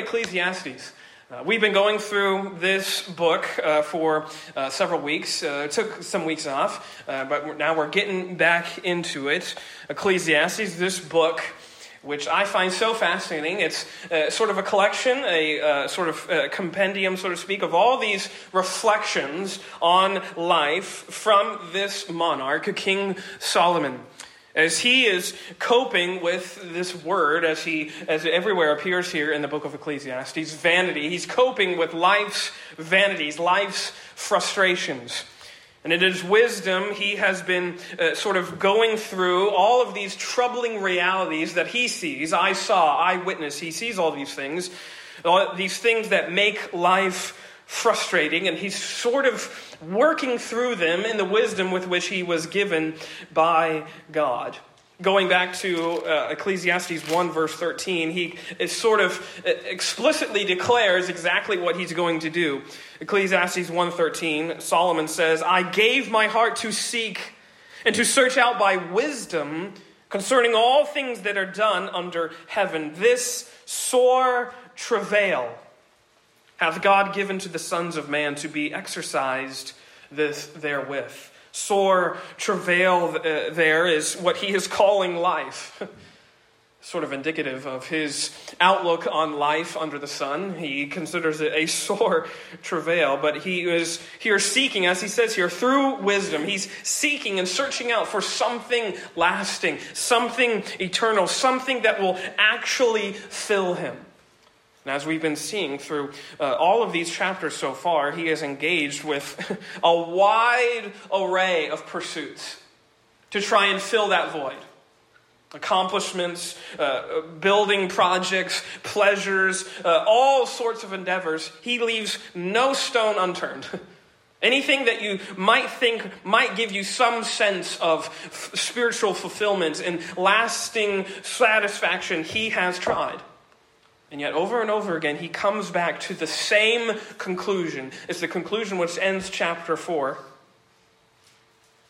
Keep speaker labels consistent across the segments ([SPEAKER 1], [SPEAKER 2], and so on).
[SPEAKER 1] Ecclesiastes. Uh, we've been going through this book uh, for uh, several weeks. Uh, took some weeks off, uh, but now we're getting back into it. Ecclesiastes, this book, which I find so fascinating. It's uh, sort of a collection, a sort of compendium, so to speak, of all these reflections on life from this monarch, King Solomon. As he is coping with this word, as he as everywhere appears here in the book of Ecclesiastes, vanity, he's coping with life's vanities, life's frustrations. And in his wisdom, he has been uh, sort of going through all of these troubling realities that he sees. I saw, I witness, he sees all these things, all these things that make life frustrating, and he's sort of working through them in the wisdom with which he was given by God. Going back to uh, Ecclesiastes 1, verse 13, he is sort of uh, explicitly declares exactly what he's going to do. Ecclesiastes 1:13, Solomon says, "I gave my heart to seek and to search out by wisdom concerning all things that are done under heaven. This sore travail hath God given to the sons of man to be exercised this therewith. Sore travail uh, there is what he is calling life. sort of indicative of his outlook on life under the sun. He considers it a sore travail, but he is here seeking, as he says here, through wisdom. He's seeking and searching out for something lasting, something eternal, something that will actually fill him. And as we've been seeing through uh, all of these chapters so far, he is engaged with a wide array of pursuits to try and fill that void. Accomplishments, uh, building projects, pleasures, uh, all sorts of endeavors. He leaves no stone unturned. Anything that you might think might give you some sense of f- spiritual fulfillment and lasting satisfaction, he has tried. And yet, over and over again, he comes back to the same conclusion. It's the conclusion which ends chapter 4.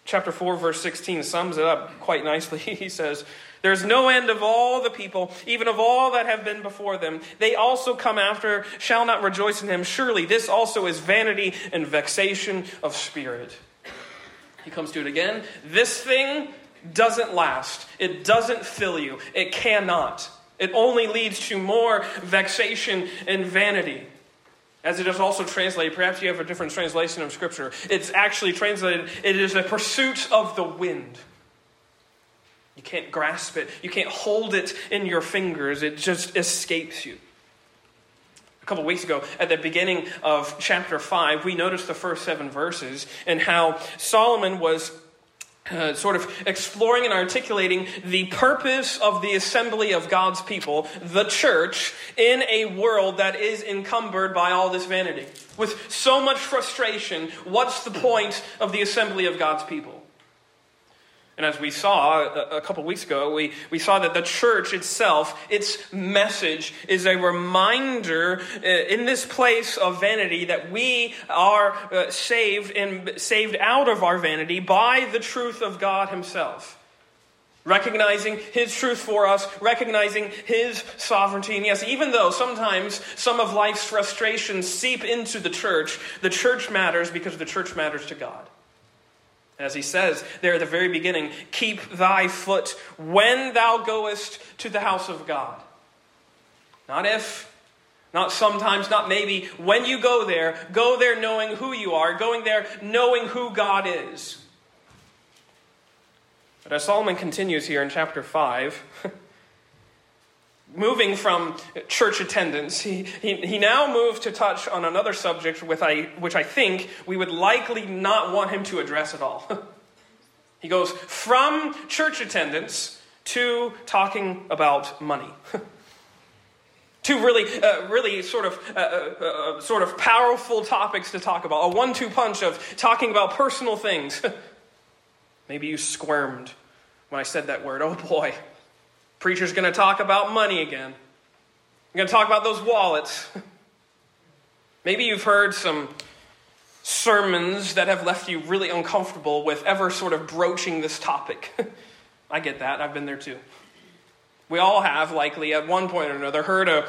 [SPEAKER 1] Chapter 4, verse 16 sums it up quite nicely. He says, There's no end of all the people, even of all that have been before them. They also come after, shall not rejoice in him. Surely this also is vanity and vexation of spirit. He comes to it again. This thing doesn't last, it doesn't fill you, it cannot. It only leads to more vexation and vanity. As it is also translated, perhaps you have a different translation of Scripture. It's actually translated, it is a pursuit of the wind. You can't grasp it, you can't hold it in your fingers, it just escapes you. A couple weeks ago, at the beginning of chapter 5, we noticed the first seven verses and how Solomon was uh, sort of exploring and articulating the purpose of the assembly of God's people, the church, in a world that is encumbered by all this vanity. With so much frustration, what's the point of the assembly of God's people? And as we saw a, a couple weeks ago, we, we saw that the church itself, its message, is a reminder uh, in this place of vanity that we are uh, saved and saved out of our vanity by the truth of God Himself. Recognizing His truth for us, recognizing His sovereignty. And yes, even though sometimes some of life's frustrations seep into the church, the church matters because the church matters to God. As he says there at the very beginning, keep thy foot when thou goest to the house of God. Not if, not sometimes, not maybe. When you go there, go there knowing who you are, going there knowing who God is. But as Solomon continues here in chapter 5, moving from church attendance, he, he, he, now moved to touch on another subject with I, which I think we would likely not want him to address at all. he goes from church attendance to talking about money. Two really, uh, really sort of, uh, uh, uh, sort of powerful topics to talk about. A one-two punch of talking about personal things. Maybe you squirmed when I said that word. Oh boy, Preacher's going to talk about money again. I'm going to talk about those wallets. Maybe you've heard some sermons that have left you really uncomfortable with ever sort of broaching this topic. I get that. I've been there too. We all have, likely, at one point or another, heard a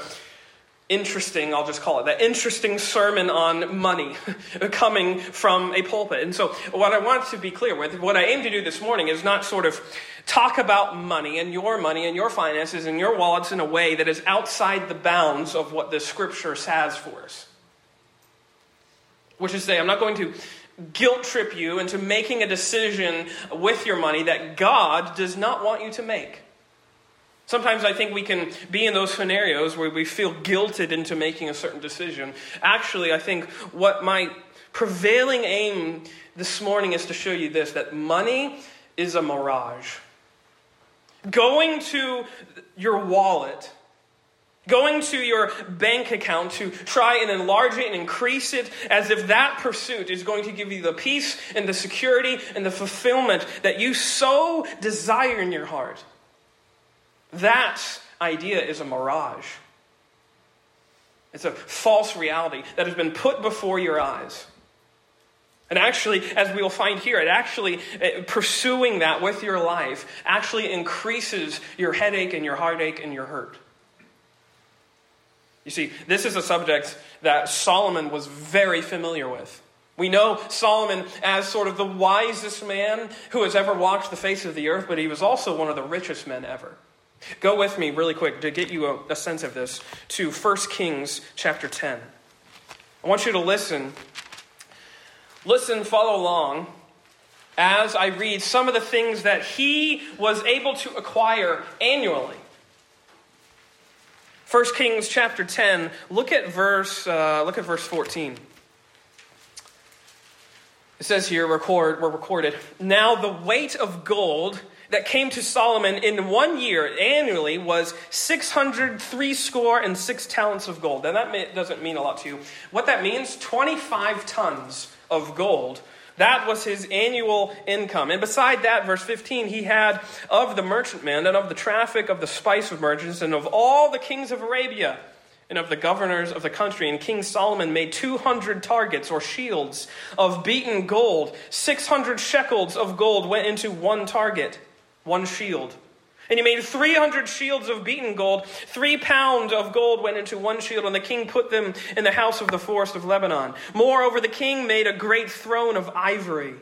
[SPEAKER 1] interesting, I'll just call it that interesting sermon on money coming from a pulpit. And so, what I want to be clear with, what I aim to do this morning is not sort of talk about money and your money and your finances and your wallets in a way that is outside the bounds of what the scripture has for us. Which is to say, I'm not going to guilt trip you into making a decision with your money that God does not want you to make. Sometimes I think we can be in those scenarios where we feel guilted into making a certain decision. Actually, I think what my prevailing aim this morning is to show you this that money is a mirage. Going to your wallet, going to your bank account to try and enlarge it and increase it as if that pursuit is going to give you the peace and the security and the fulfillment that you so desire in your heart that idea is a mirage. It's a false reality that has been put before your eyes. And actually, as we will find here, it actually, uh, pursuing that with your life actually increases your headache and your heartache and your hurt. You see, this is a subject that Solomon was very familiar with. We know Solomon as sort of the wisest man who has ever walked the face of the earth, but he was also one of the richest men ever. Go with me really quick to get you a, a sense of this to 1 Kings chapter 10. I want you to listen. Listen, follow along as I read some of the things that he was able to acquire annually. 1 Kings chapter 10, look at verse, uh, look at verse 14. It says here, record, we're recorded. Now the weight of gold that came to Solomon in one year annually was 603 score and six talents of gold. Now, that doesn't mean a lot to you. What that means 25 tons of gold. That was his annual income. And beside that, verse 15, he had of the merchantmen and of the traffic of the spice of merchants and of all the kings of Arabia and of the governors of the country. And King Solomon made 200 targets or shields of beaten gold. 600 shekels of gold went into one target one shield. And he made 300 shields of beaten gold. Three pounds of gold went into one shield, and the king put them in the house of the forest of Lebanon. Moreover, the king made a great throne of ivory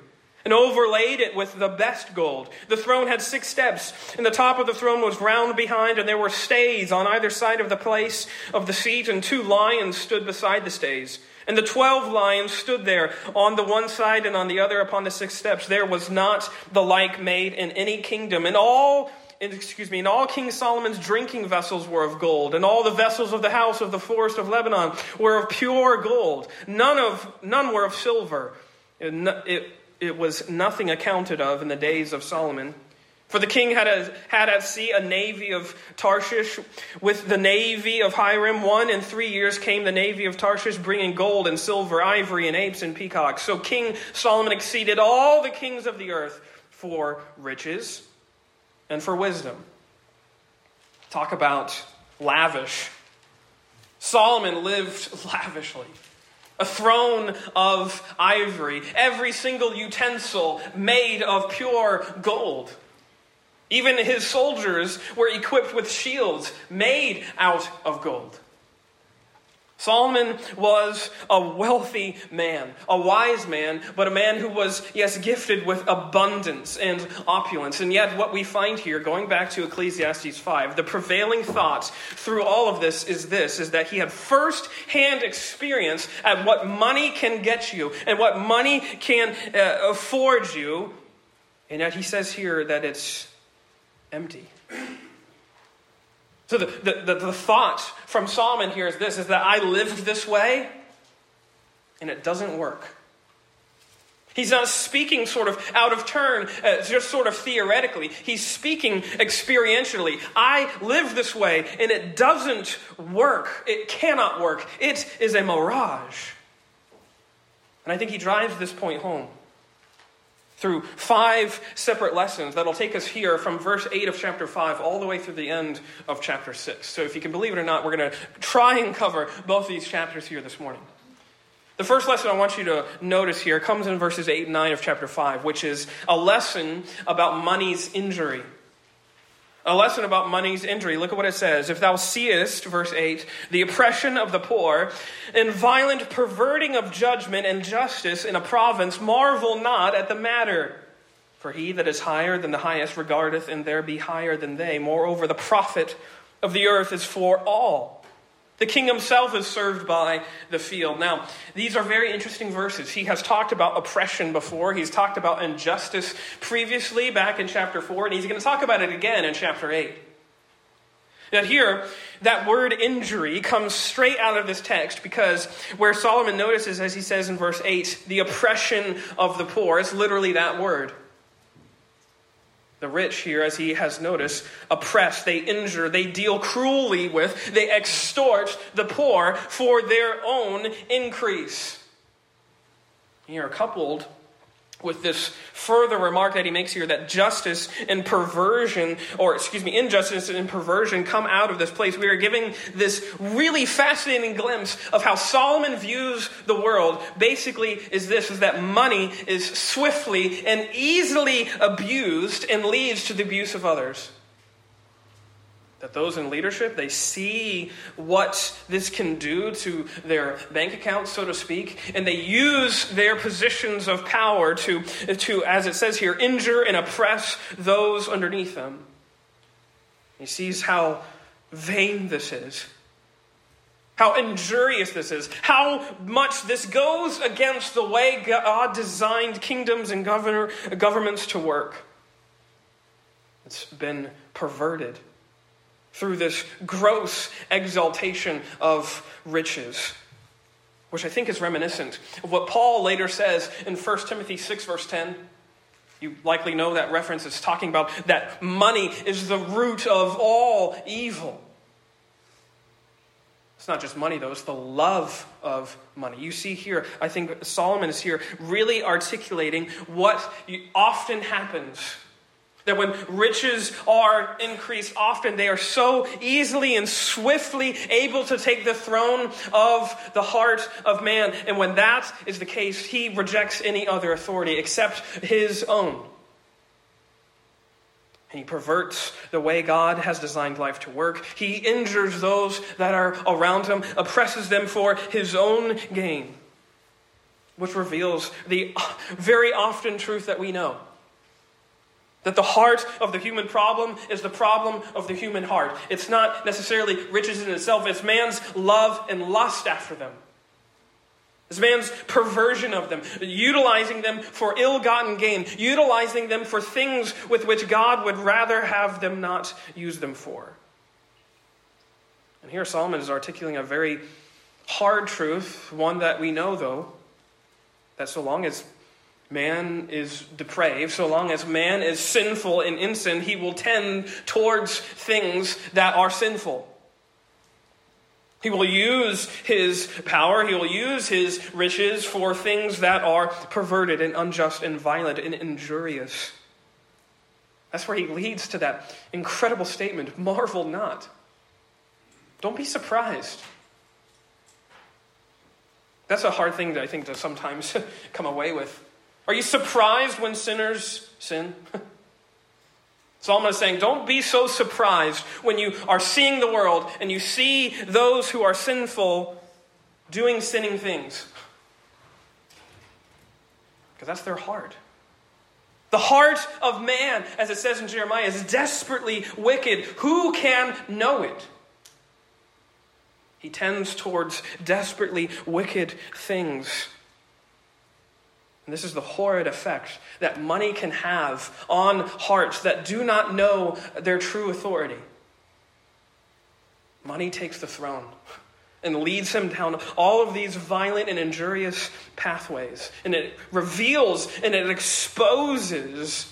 [SPEAKER 1] and overlaid it with the best gold. The throne had six steps, and the top of the throne was round behind, and there were stays on either side of the place of the seat, and two lions stood beside the stays. And the twelve lions stood there on the one side and on the other upon the six steps. There was not the like made in any kingdom. And all excuse me, and all King Solomon's drinking vessels were of gold, and all the vessels of the house of the forest of Lebanon were of pure gold. None of none were of silver. It, it, it was nothing accounted of in the days of Solomon. For the king had, a, had at sea a navy of Tarshish with the navy of Hiram. One in three years came the navy of Tarshish, bringing gold and silver, ivory, and apes and peacocks. So King Solomon exceeded all the kings of the earth for riches and for wisdom. Talk about lavish. Solomon lived lavishly. A throne of ivory, every single utensil made of pure gold. Even his soldiers were equipped with shields made out of gold. Solomon was a wealthy man, a wise man, but a man who was, yes, gifted with abundance and opulence. And yet, what we find here, going back to Ecclesiastes 5, the prevailing thought through all of this is this is that he had first hand experience at what money can get you and what money can uh, afford you. And yet, he says here that it's empty. So the, the, the, the, thought from Solomon here is this is that I lived this way and it doesn't work. He's not speaking sort of out of turn, uh, just sort of theoretically. He's speaking experientially. I live this way and it doesn't work. It cannot work. It is a mirage. And I think he drives this point home through five separate lessons that'll take us here from verse 8 of chapter 5 all the way through the end of chapter 6. So, if you can believe it or not, we're going to try and cover both these chapters here this morning. The first lesson I want you to notice here comes in verses 8 and 9 of chapter 5, which is a lesson about money's injury. A lesson about money's injury. Look at what it says. If thou seest, verse 8, the oppression of the poor, and violent perverting of judgment and justice in a province, marvel not at the matter. For he that is higher than the highest regardeth, and there be higher than they. Moreover, the profit of the earth is for all. The king himself is served by the field. Now, these are very interesting verses. He has talked about oppression before, he's talked about injustice previously back in chapter 4, and he's going to talk about it again in chapter 8. Now, here, that word injury comes straight out of this text because where Solomon notices, as he says in verse 8, the oppression of the poor, it's literally that word. The rich here, as he has noticed, oppress, they injure, they deal cruelly with, they extort the poor for their own increase. Here, coupled with this further remark that he makes here that justice and perversion, or excuse me, injustice and perversion come out of this place. We are giving this really fascinating glimpse of how Solomon views the world. Basically, is this is that money is swiftly and easily abused and leads to the abuse of others that those in leadership they see what this can do to their bank accounts so to speak and they use their positions of power to, to as it says here injure and oppress those underneath them he sees how vain this is how injurious this is, how much this goes against the way God designed kingdoms and governor, governments to work. It's been perverted through this gross exaltation of riches, which I think is reminiscent of what Paul later says in 1 Timothy 6, verse 10. You likely know that reference is talking about that money is the root of all evil. It's not just money, though, it's the love of money. You see here, I think Solomon is here really articulating what often happens that when riches are increased, often they are so easily and swiftly able to take the throne of the heart of man. And when that is the case, he rejects any other authority except his own. And he perverts the way God has designed life to work. He injures those that are around him, oppresses them for his own gain, which reveals the very often truth that we know that the heart of the human problem is the problem of the human heart. It's not necessarily riches in itself, it's man's love and lust after them. It's man's perversion of them, utilizing them for ill gotten gain, utilizing them for things with which God would rather have them not use them for. And here Solomon is articulating a very hard truth, one that we know, though, that so long as man is depraved, so long as man is sinful and in sin, he will tend towards things that are sinful. He will use his power, he will use his riches for things that are perverted and unjust and violent and injurious. That's where he leads to that incredible statement marvel not. Don't be surprised. That's a hard thing, I think, to sometimes come away with. Are you surprised when sinners sin? Solomon is saying, don't be so surprised when you are seeing the world and you see those who are sinful doing sinning things. Because that's their heart. The heart of man, as it says in Jeremiah, is desperately wicked. Who can know it? He tends towards desperately wicked things. And this is the horrid effect that money can have on hearts that do not know their true authority. Money takes the throne and leads him down all of these violent and injurious pathways. And it reveals and it exposes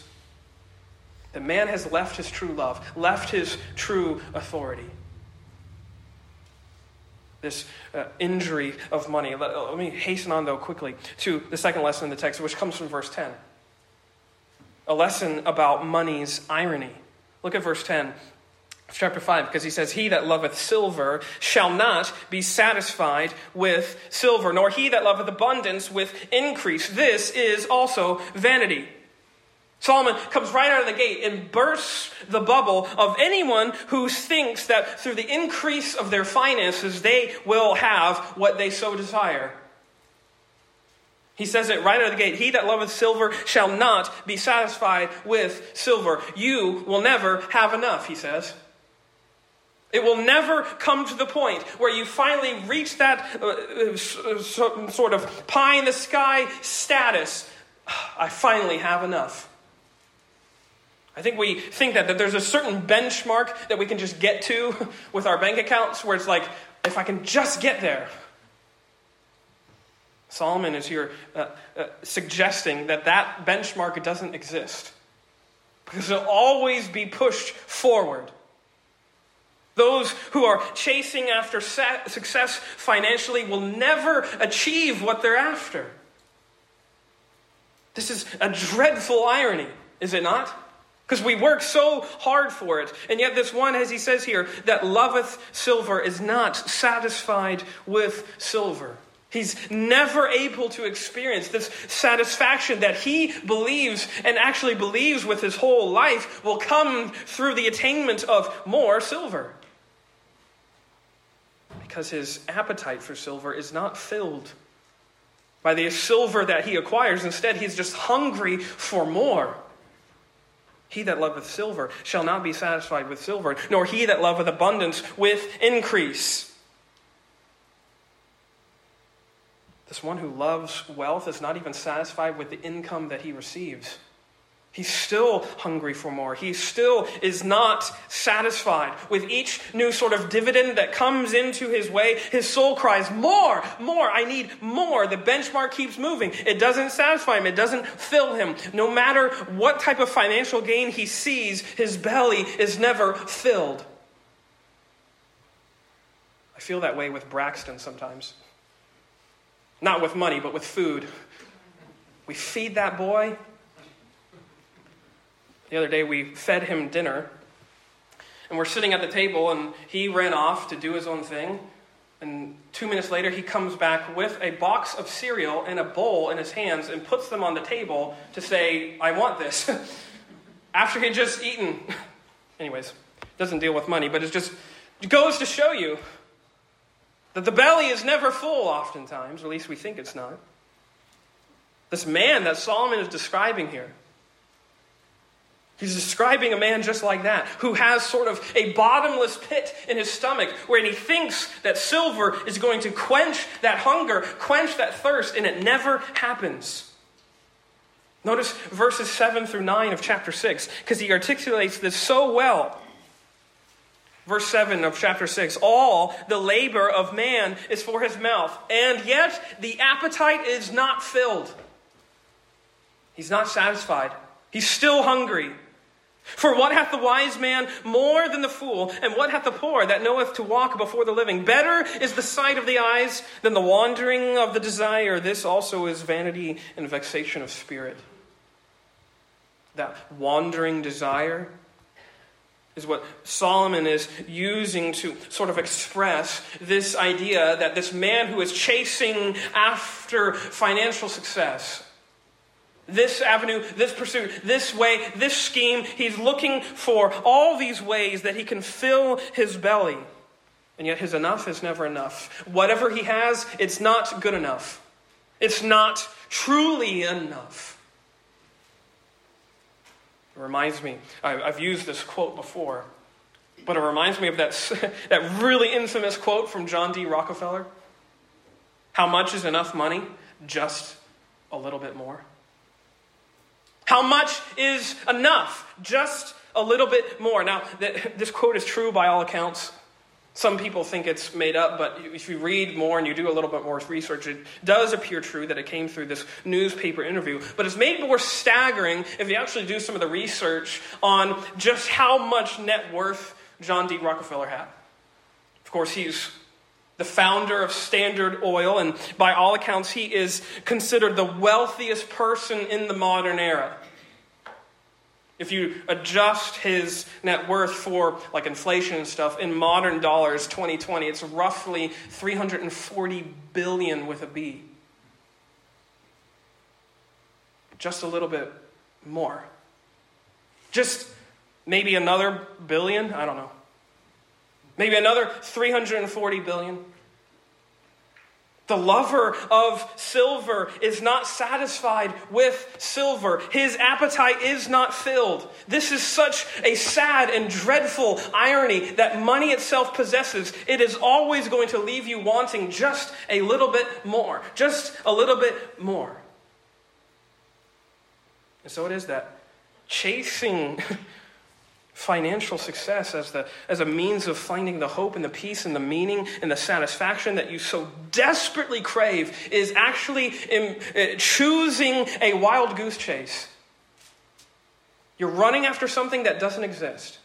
[SPEAKER 1] that man has left his true love, left his true authority this uh, injury of money. Let, let me hasten on, though, quickly to the second lesson in the text, which comes from verse 10. A lesson about money's irony. Look at verse 10 chapter 5 because he says he that loveth silver shall not be satisfied with silver nor he that loveth abundance with increase this is also vanity Solomon comes right out of the gate and bursts the bubble of anyone who thinks that through the increase of their finances, they will have what they so desire. He says it right out of the gate He that loveth silver shall not be satisfied with silver. You will never have enough, he says. It will never come to the point where you finally reach that uh, sort of pie in the sky status. I finally have enough. I think we think that, that there's a certain benchmark that we can just get to with our bank accounts where it's like, if I can just get there. Solomon is here uh, uh, suggesting that that benchmark doesn't exist because it'll always be pushed forward. Those who are chasing after success financially will never achieve what they're after. This is a dreadful irony, is it not? Because we work so hard for it. And yet, this one, as he says here, that loveth silver is not satisfied with silver. He's never able to experience this satisfaction that he believes and actually believes with his whole life will come through the attainment of more silver. Because his appetite for silver is not filled by the silver that he acquires. Instead, he's just hungry for more. He that loveth silver shall not be satisfied with silver, nor he that loveth abundance with increase. This one who loves wealth is not even satisfied with the income that he receives. He's still hungry for more. He still is not satisfied. With each new sort of dividend that comes into his way, his soul cries, More, more, I need more. The benchmark keeps moving. It doesn't satisfy him, it doesn't fill him. No matter what type of financial gain he sees, his belly is never filled. I feel that way with Braxton sometimes. Not with money, but with food. We feed that boy, the other day, we fed him dinner, and we're sitting at the table, and he ran off to do his own thing. And two minutes later, he comes back with a box of cereal and a bowl in his hands and puts them on the table to say, I want this. After he'd just eaten. Anyways, doesn't deal with money, but it just goes to show you that the belly is never full, oftentimes, or at least we think it's not. This man that Solomon is describing here He's describing a man just like that, who has sort of a bottomless pit in his stomach, where he thinks that silver is going to quench that hunger, quench that thirst, and it never happens. Notice verses 7 through 9 of chapter 6, because he articulates this so well. Verse 7 of chapter 6 All the labor of man is for his mouth, and yet the appetite is not filled. He's not satisfied. He's still hungry. For what hath the wise man more than the fool, and what hath the poor that knoweth to walk before the living? Better is the sight of the eyes than the wandering of the desire. This also is vanity and vexation of spirit. That wandering desire is what Solomon is using to sort of express this idea that this man who is chasing after financial success this avenue, this pursuit, this way, this scheme. He's looking for all these ways that he can fill his belly. And yet his enough is never enough. Whatever he has, it's not good enough. It's not truly enough. It reminds me, I've used this quote before, but it reminds me of that, that really infamous quote from John D. Rockefeller How much is enough money? Just a little bit more. How much is enough? Just a little bit more. Now, this quote is true by all accounts. Some people think it's made up, but if you read more and you do a little bit more research, it does appear true that it came through this newspaper interview. But it's made more staggering if you actually do some of the research on just how much net worth John D. Rockefeller had. Of course, he's the founder of Standard Oil, and by all accounts, he is considered the wealthiest person in the modern era. If you adjust his net worth for like inflation and stuff in modern dollars 2020 it's roughly 340 billion with a B. Just a little bit more Just maybe another billion? I don't know. Maybe another 340 billion? The lover of silver is not satisfied with silver. His appetite is not filled. This is such a sad and dreadful irony that money itself possesses. It is always going to leave you wanting just a little bit more. Just a little bit more. And so it is that chasing financial success as, the, as a means of finding the hope and the peace and the meaning and the satisfaction that you so desperately crave is actually in, uh, choosing a wild goose chase. You're running after something that doesn't exist.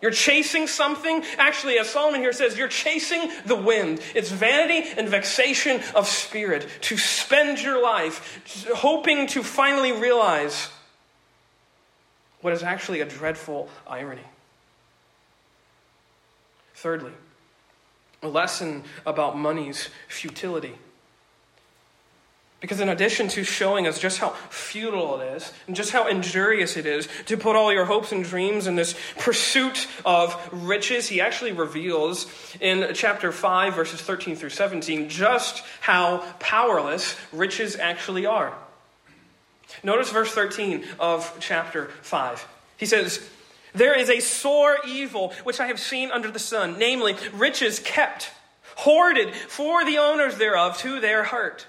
[SPEAKER 1] You're chasing something. Actually, as Solomon here says, you're chasing the wind. It's vanity and vexation of spirit to spend your life hoping to finally realize what is actually a dreadful irony. Thirdly, a lesson about money's futility. Because, in addition to showing us just how futile it is and just how injurious it is to put all your hopes and dreams in this pursuit of riches, he actually reveals in chapter 5, verses 13 through 17, just how powerless riches actually are. Notice verse 13 of chapter 5. He says, There is a sore evil which I have seen under the sun, namely, riches kept, hoarded for the owners thereof to their hurt.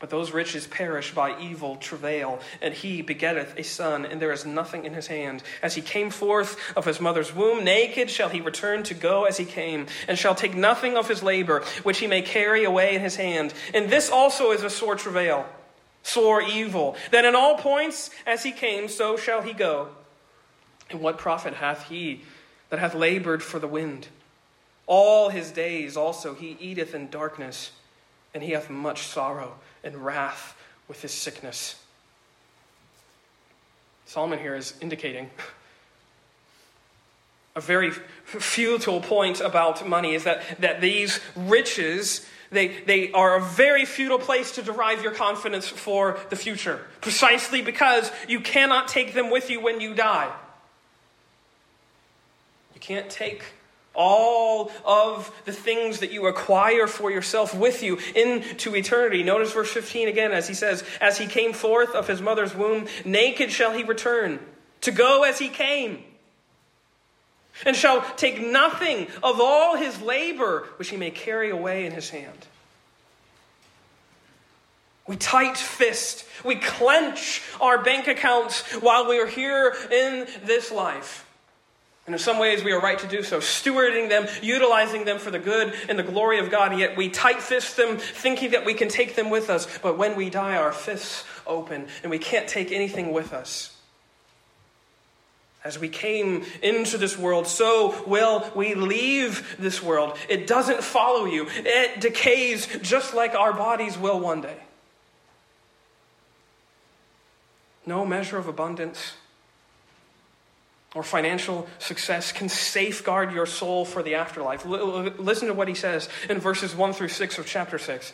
[SPEAKER 1] But those riches perish by evil travail, and he begetteth a son, and there is nothing in his hand. As he came forth of his mother's womb, naked shall he return to go as he came, and shall take nothing of his labor, which he may carry away in his hand. And this also is a sore travail sore evil, that in all points as he came, so shall he go. And what profit hath he that hath labored for the wind? All his days also he eateth in darkness, and he hath much sorrow and wrath with his sickness. Solomon here is indicating a very futile point about money is that, that these riches they, they are a very futile place to derive your confidence for the future, precisely because you cannot take them with you when you die. You can't take all of the things that you acquire for yourself with you into eternity. Notice verse 15 again as he says, As he came forth of his mother's womb, naked shall he return, to go as he came and shall take nothing of all his labor which he may carry away in his hand. We tight fist, we clench our bank accounts while we are here in this life. And in some ways, we are right to do so, stewarding them, utilizing them for the good and the glory of God. And yet we tight fist them, thinking that we can take them with us. But when we die, our fists open, and we can't take anything with us. As we came into this world, so will we leave this world. It doesn't follow you, it decays just like our bodies will one day. No measure of abundance or financial success can safeguard your soul for the afterlife. listen to what he says in verses 1 through 6 of chapter 6.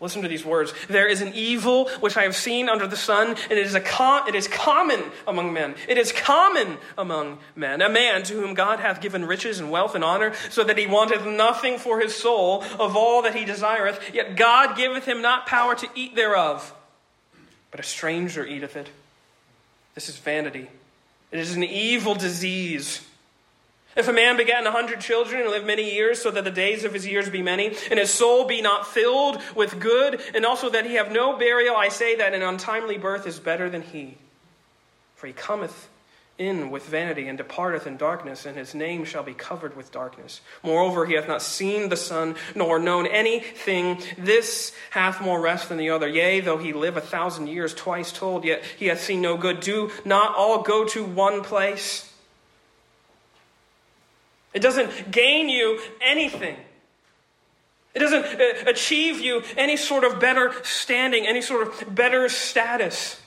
[SPEAKER 1] Listen to these words. There is an evil which I have seen under the sun, and it is, a com- it is common among men. It is common among men. A man to whom God hath given riches and wealth and honor, so that he wanteth nothing for his soul of all that he desireth, yet God giveth him not power to eat thereof, but a stranger eateth it. This is vanity. It is an evil disease if a man begat a hundred children and lived many years, so that the days of his years be many, and his soul be not filled with good, and also that he have no burial, I say that an untimely birth is better than he. For he cometh in with vanity and departeth in darkness, and his name shall be covered with darkness. Moreover, he hath not seen the sun, nor known anything. This hath more rest than the other. Yea, though he live a thousand years, twice told, yet he hath seen no good. Do not all go to one place? It doesn't gain you anything. It doesn't uh, achieve you any sort of better standing, any sort of better status.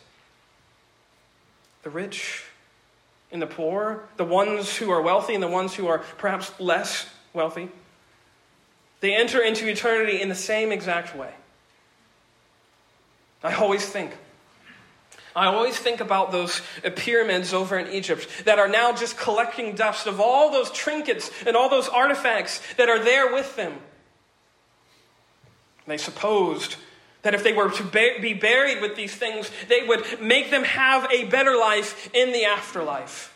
[SPEAKER 1] The rich and the poor, the ones who are wealthy and the ones who are perhaps less wealthy, they enter into eternity in the same exact way. I always think I always think about those pyramids over in Egypt that are now just collecting dust of all those trinkets and all those artifacts that are there with them. They supposed that if they were to be buried with these things, they would make them have a better life in the afterlife.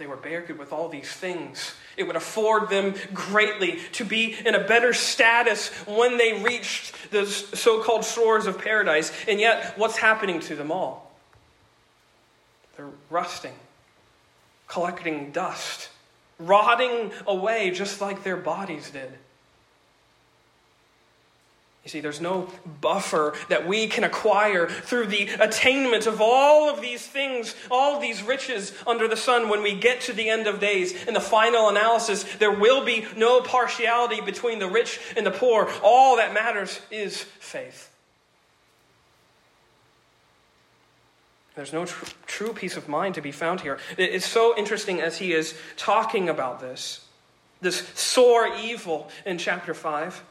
[SPEAKER 1] They were buried with all these things, it would afford them greatly to be in a better status when they reached the so called shores of paradise. And yet, what's happening to them all? They're rusting, collecting dust, rotting away just like their bodies did. You see, there's no buffer that we can acquire through the attainment of all of these things, all of these riches under the sun when we get to the end of days. In the final analysis, there will be no partiality between the rich and the poor. All that matters is faith. There's no tr- true peace of mind to be found here. It's so interesting as he is talking about this, this sore evil in chapter 5.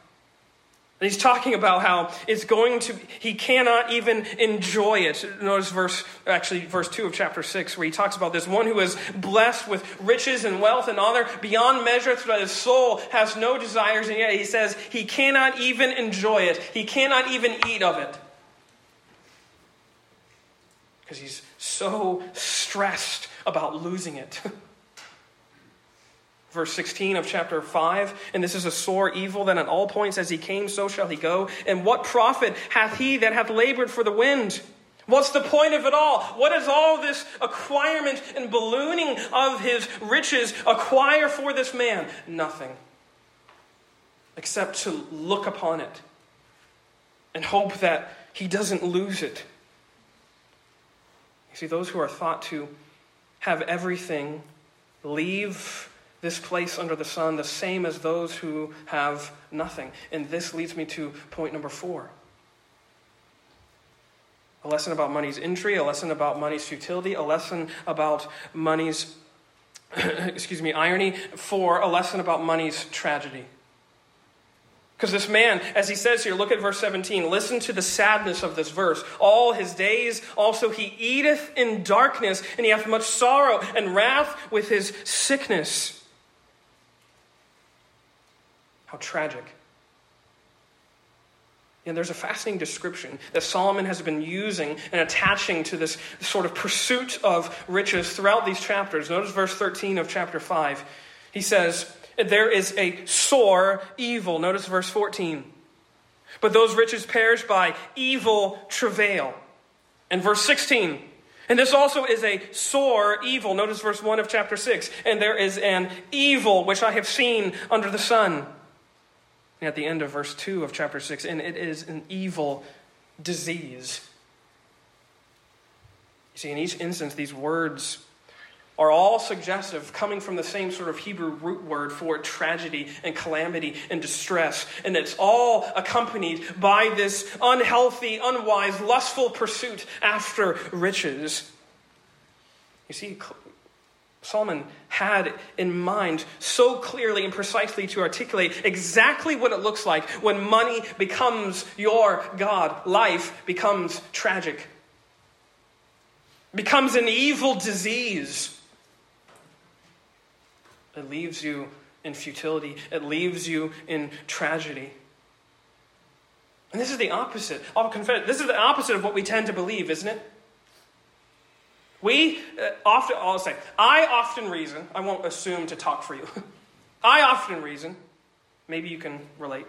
[SPEAKER 1] And he's talking about how it's going to, he cannot even enjoy it. Notice verse, actually, verse 2 of chapter 6, where he talks about this one who is blessed with riches and wealth and honor beyond measure, so that his soul has no desires, and yet he says he cannot even enjoy it. He cannot even eat of it. Because he's so stressed about losing it. Verse 16 of chapter 5, and this is a sore evil that at all points as he came, so shall he go. And what profit hath he that hath labored for the wind? What's the point of it all? what is all this acquirement and ballooning of his riches acquire for this man? Nothing. Except to look upon it and hope that he doesn't lose it. You see, those who are thought to have everything leave this place under the sun the same as those who have nothing. And this leads me to point number four a lesson about money's injury, a lesson about money's futility, a lesson about money's, excuse me, irony, for a lesson about money's tragedy. Because this man, as he says here, look at verse 17, listen to the sadness of this verse. All his days also he eateth in darkness, and he hath much sorrow and wrath with his sickness. How tragic. And there's a fascinating description that Solomon has been using and attaching to this sort of pursuit of riches throughout these chapters. Notice verse 13 of chapter 5. He says, There is a sore evil. Notice verse 14. But those riches perish by evil travail. And verse 16. And this also is a sore evil. Notice verse 1 of chapter 6. And there is an evil which I have seen under the sun at the end of verse 2 of chapter 6, and it is an evil disease. You see, in each instance, these words are all suggestive, coming from the same sort of Hebrew root word for tragedy and calamity and distress. And it's all accompanied by this unhealthy, unwise, lustful pursuit after riches. You see, Solomon had in mind so clearly and precisely to articulate exactly what it looks like when money becomes your God. Life becomes tragic, becomes an evil disease. It leaves you in futility, it leaves you in tragedy. And this is the opposite. I'll confess, this is the opposite of what we tend to believe, isn't it? We uh, often, I'll say, I often reason, I won't assume to talk for you. I often reason, maybe you can relate,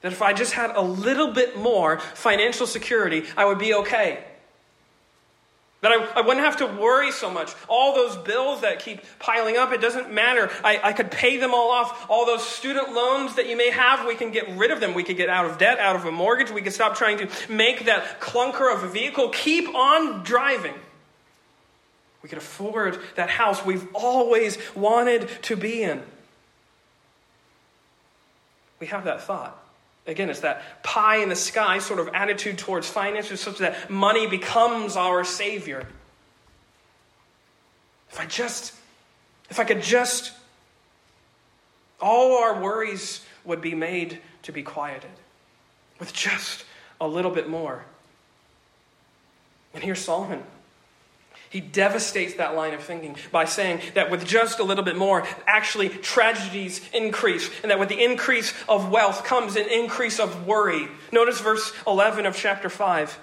[SPEAKER 1] that if I just had a little bit more financial security, I would be okay. That I, I wouldn't have to worry so much. All those bills that keep piling up, it doesn't matter. I, I could pay them all off. All those student loans that you may have, we can get rid of them. We could get out of debt, out of a mortgage. We could stop trying to make that clunker of a vehicle. Keep on driving. We could afford that house we've always wanted to be in. We have that thought. Again, it's that pie in the sky sort of attitude towards finances, such that money becomes our savior. If I just, if I could just, all our worries would be made to be quieted with just a little bit more. And here's Solomon. He devastates that line of thinking by saying that with just a little bit more, actually tragedies increase, and that with the increase of wealth comes an increase of worry. Notice verse 11 of chapter 5.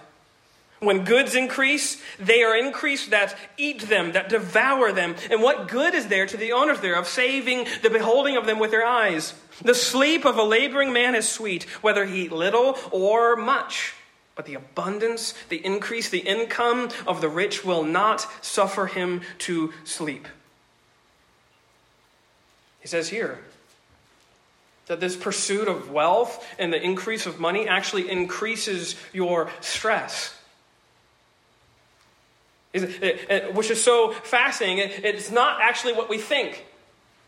[SPEAKER 1] When goods increase, they are increased that eat them, that devour them. And what good is there to the owners thereof, saving the beholding of them with their eyes? The sleep of a laboring man is sweet, whether he eat little or much. But the abundance, the increase, the income of the rich will not suffer him to sleep. He says here that this pursuit of wealth and the increase of money actually increases your stress. Which is so fascinating. It's not actually what we think.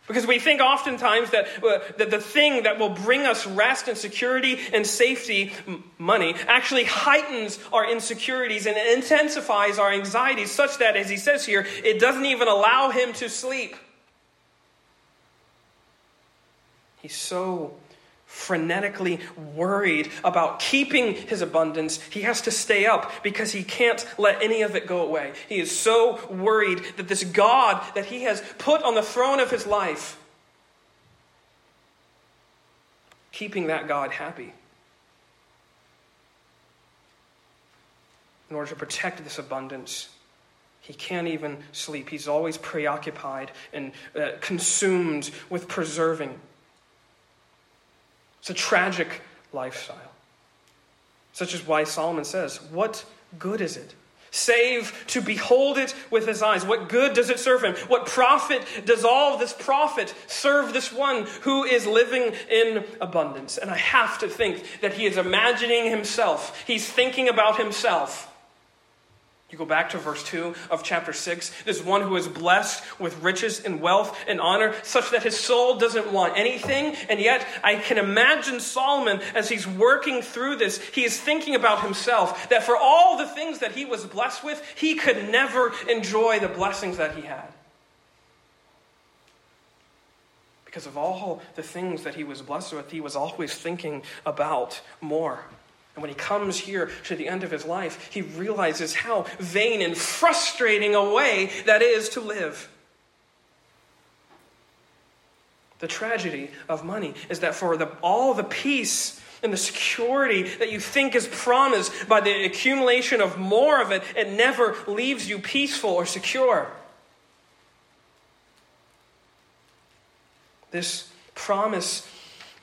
[SPEAKER 1] Because we think oftentimes that, uh, that the thing that will bring us rest and security and safety, m- money, actually heightens our insecurities and intensifies our anxieties, such that, as he says here, it doesn't even allow him to sleep. He's so frenetically worried about keeping his abundance, he has to stay up because he can't let any of it go away. He is so worried that this God that he has put on the throne of his life, keeping that God happy. In order to protect this abundance, he can't even sleep. He's always preoccupied and uh, consumed with preserving it's a tragic lifestyle. Such is why Solomon says, What good is it? Save to behold it with his eyes. What good does it serve him? What profit does all this profit serve this one who is living in abundance? And I have to think that he is imagining himself. He's thinking about himself. You go back to verse 2 of chapter 6. This one who is blessed with riches and wealth and honor, such that his soul doesn't want anything. And yet, I can imagine Solomon as he's working through this, he is thinking about himself that for all the things that he was blessed with, he could never enjoy the blessings that he had. Because of all the things that he was blessed with, he was always thinking about more. And when he comes here to the end of his life, he realizes how vain and frustrating a way that is to live. The tragedy of money is that for the, all the peace and the security that you think is promised by the accumulation of more of it, it never leaves you peaceful or secure. This promise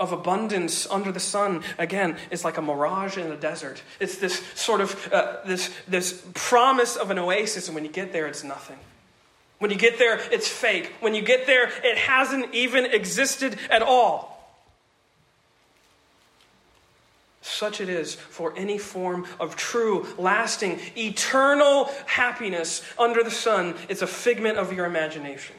[SPEAKER 1] of abundance under the sun again is like a mirage in a desert it's this sort of uh, this this promise of an oasis and when you get there it's nothing when you get there it's fake when you get there it hasn't even existed at all such it is for any form of true, lasting, eternal happiness under the sun. It's a figment of your imagination.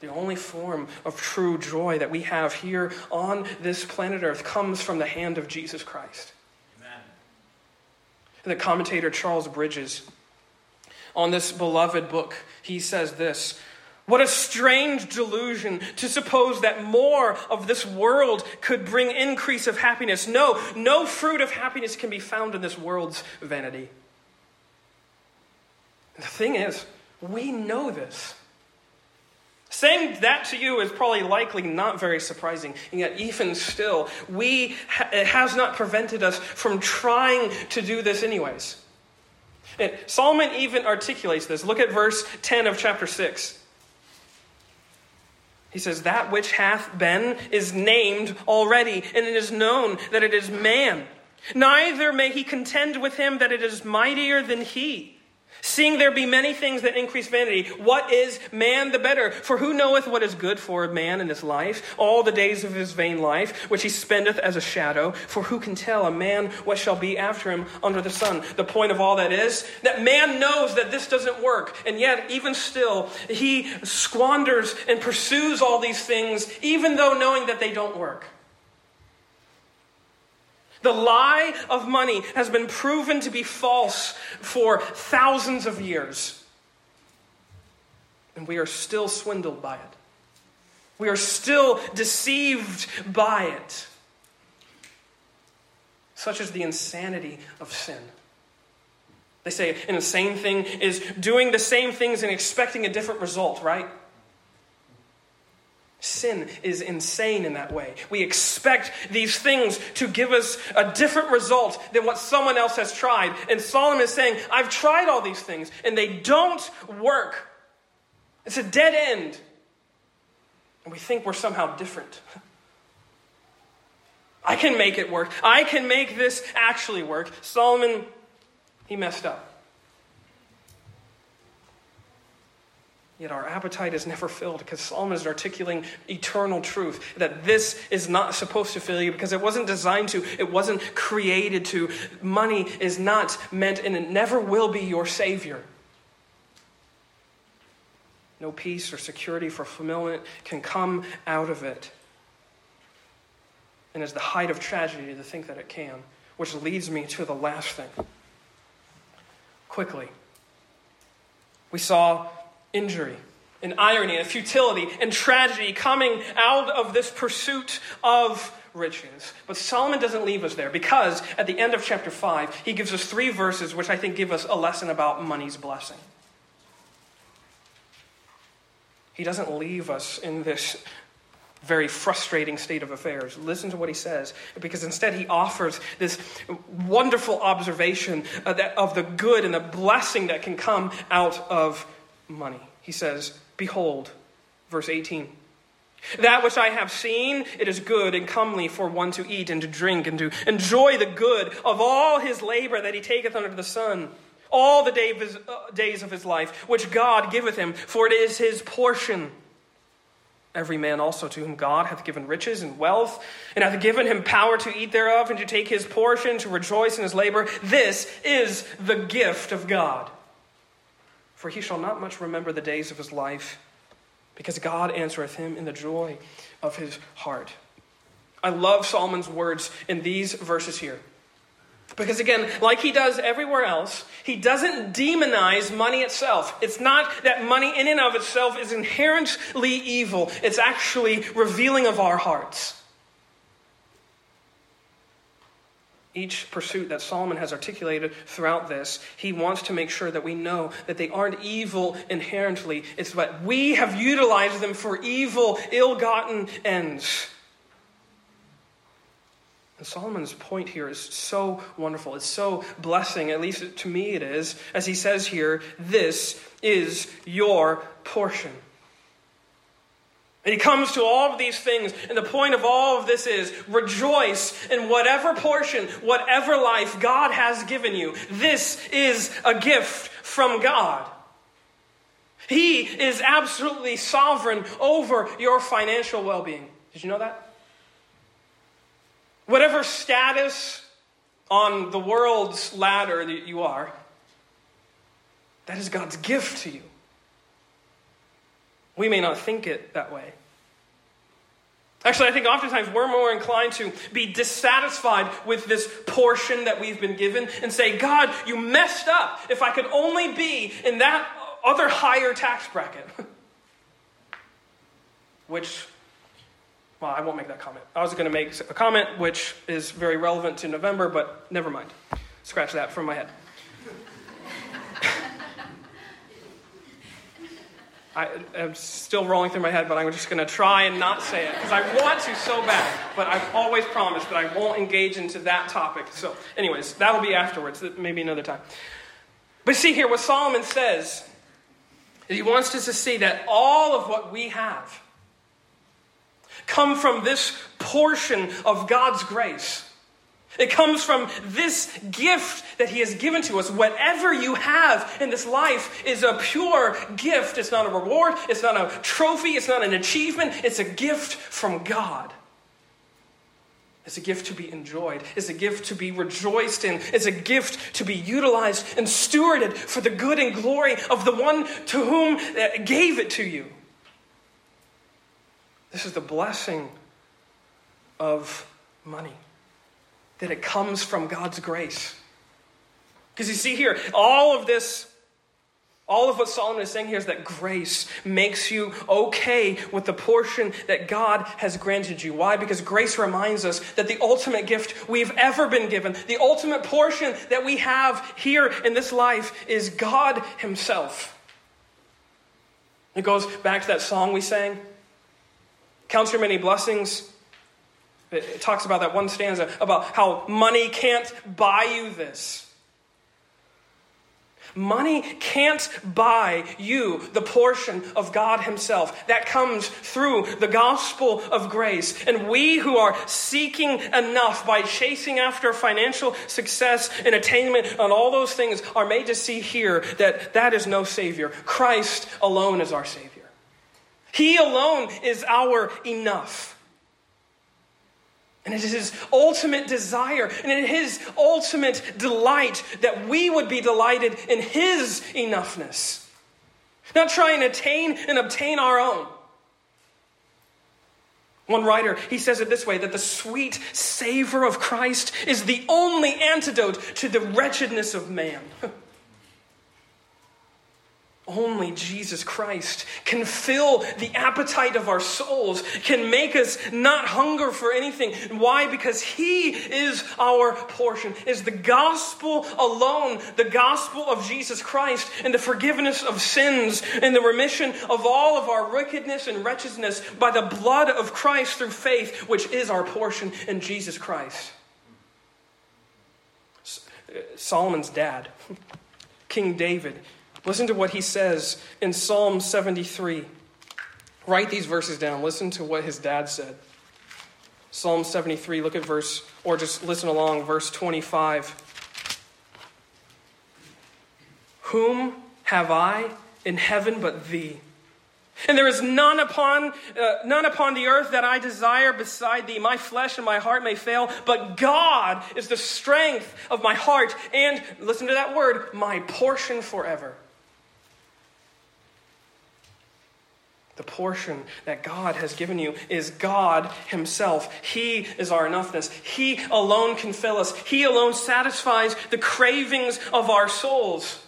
[SPEAKER 1] The only form of true joy that we have here on this planet Earth comes from the hand of Jesus Christ. Amen. The commentator Charles Bridges, on this beloved book, he says this What a strange delusion to suppose that more of this world could bring increase of happiness. No, no fruit of happiness can be found in this world's vanity. The thing is, we know this. Saying that to you is probably likely not very surprising, and yet, even still, we, it has not prevented us from trying to do this, anyways. And Solomon even articulates this. Look at verse 10 of chapter 6. He says, That which hath been is named already, and it is known that it is man. Neither may he contend with him that it is mightier than he. Seeing there be many things that increase vanity, what is man the better? For who knoweth what is good for a man in his life, all the days of his vain life, which he spendeth as a shadow? For who can tell a man what shall be after him under the sun? The point of all that is that man knows that this doesn't work, and yet, even still, he squanders and pursues all these things, even though knowing that they don't work. The lie of money has been proven to be false for thousands of years. And we are still swindled by it. We are still deceived by it. Such is the insanity of sin. They say an insane thing is doing the same things and expecting a different result, right? Sin is insane in that way. We expect these things to give us a different result than what someone else has tried. And Solomon is saying, I've tried all these things and they don't work. It's a dead end. And we think we're somehow different. I can make it work. I can make this actually work. Solomon, he messed up. Yet our appetite is never filled because Solomon is articulating eternal truth that this is not supposed to fill you because it wasn't designed to, it wasn't created to. Money is not meant and it never will be your Savior. No peace or security for fulfillment can come out of it. And it's the height of tragedy to think that it can, which leads me to the last thing. Quickly, we saw injury and irony and futility and tragedy coming out of this pursuit of riches. But Solomon doesn't leave us there because at the end of chapter 5, he gives us three verses which I think give us a lesson about money's blessing. He doesn't leave us in this very frustrating state of affairs. Listen to what he says, because instead he offers this wonderful observation uh, of, the good and the blessing that can come out of money. He says, Behold, verse 18. That which I have seen, it is good and comely for one to eat and to drink and to enjoy the good of all his labor that he taketh under the sun all the day of his, uh, days of his life, which God giveth him, for it is his portion. Every man also to whom God hath given riches and wealth, and hath given him power to eat thereof, and to take his portion, to rejoice in his labor, this is the gift of God. For he shall not much remember the days of his life, because God answereth him in the joy of his heart. I love Solomon's words in these verses here. Because again, like he does everywhere else, he doesn't demonize money itself. It's not that money in and of itself is inherently evil, it's actually revealing of our hearts. Each pursuit that Solomon has articulated throughout this, he wants to make sure that we know that they aren't evil inherently. It's that we have utilized them for evil, ill gotten ends. And Solomon's point here is so wonderful. It's so blessing, at least to me it is, as he says here, this is your portion. And he comes to all of these things, and the point of all of this is rejoice in whatever portion, whatever life God has given you. This is a gift from God. He is absolutely sovereign over your financial well being. Did you know that? Whatever status on the world's ladder that you are, that is God's gift to you. We may not think it that way. Actually, I think oftentimes we're more inclined to be dissatisfied with this portion that we've been given and say, God, you messed up. If I could only be in that other higher tax bracket. Which well, I won't make that comment. I was going to make a comment which is very relevant to November, but never mind. Scratch that from my head. I, am still rolling through my head, but I'm just going to try and not say it because I want to so bad. But I've always promised that I won't engage into that topic. So, anyways, that'll be afterwards, maybe another time. But see here, what Solomon says is he wants us to see that all of what we have come from this portion of God's grace. It comes from this gift that He has given to us. Whatever you have in this life is a pure gift. It's not a reward, it's not a trophy, it's not an achievement, it's a gift from God. It's a gift to be enjoyed. It's a gift to be rejoiced in. It's a gift to be utilized and stewarded for the good and glory of the one to whom gave it to you. This is the blessing of money, that it comes from God's grace. Because you see here, all of this, All of what Solomon is saying here is that grace makes you okay with the portion that God has granted you. Why? Because grace reminds us that the ultimate gift we've ever been given, the ultimate portion that we have here in this life, is God Himself. It goes back to that song we sang Count your many blessings. It talks about that one stanza about how money can't buy you this. Money can't buy you the portion of God Himself. That comes through the gospel of grace. And we who are seeking enough by chasing after financial success and attainment and all those things are made to see here that that is no Savior. Christ alone is our Savior. He alone is our enough. And it is his ultimate desire and it is his ultimate delight that we would be delighted in his enoughness. Not try and attain and obtain our own. One writer, he says it this way that the sweet savor of Christ is the only antidote to the wretchedness of man. Only Jesus Christ can fill the appetite of our souls, can make us not hunger for anything. Why? Because He is our portion. Is the gospel alone, the gospel of Jesus Christ, and the forgiveness of sins, and the remission of all of our wickedness and wretchedness by the blood of Christ through faith, which is our portion in Jesus Christ. Uh, Solomon's dad, King David, Listen to what he says in Psalm 73. Write these verses down. Listen to what his dad said. Psalm 73, look at verse, or just listen along, verse 25. Whom have I in heaven but thee? And there is none upon, uh, none upon the earth that I desire beside thee. My flesh and my heart may fail, but God is the strength of my heart and, listen to that word, my portion forever. The portion that God has given you is God Himself. He is our enoughness. He alone can fill us. He alone satisfies the cravings of our souls.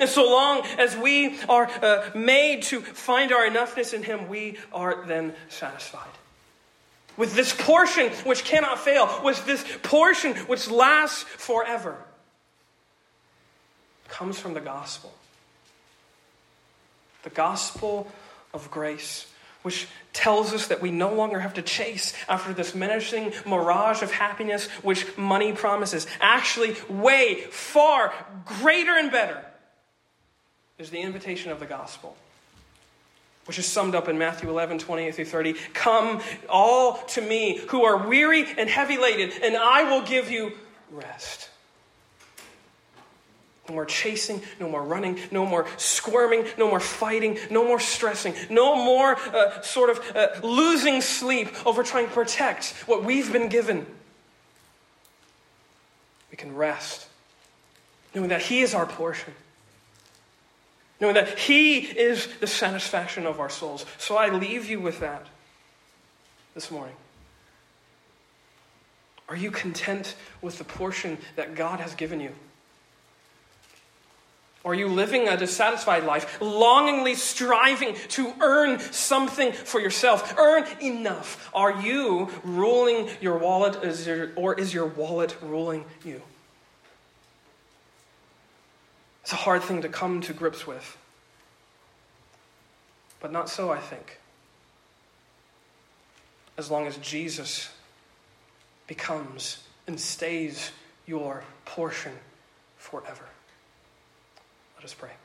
[SPEAKER 1] And so long as we are uh, made to find our enoughness in Him, we are then satisfied. With this portion which cannot fail, with this portion which lasts forever, comes from the gospel. The gospel of grace, which tells us that we no longer have to chase after this menacing mirage of happiness which money promises. Actually, way far greater and better is the invitation of the gospel which is summed up in Matthew 11, 28 through 30. Come all to me who are weary and heavy laden, and I will give you rest. No more chasing, no more running, no more squirming, no more fighting, no more stressing, no more uh, sort of uh, losing sleep over trying to protect what we've been given. We can rest, knowing that He is our portion, knowing that He is the satisfaction of our souls. So I leave you with that this morning. Are you content with the portion that God has given you? Are you living a dissatisfied life, longingly striving to earn something for yourself? Earn enough. Are you ruling your wallet, or is your wallet ruling you? It's a hard thing to come to grips with. But not so, I think. As long as Jesus becomes and stays your portion forever. Let us pray.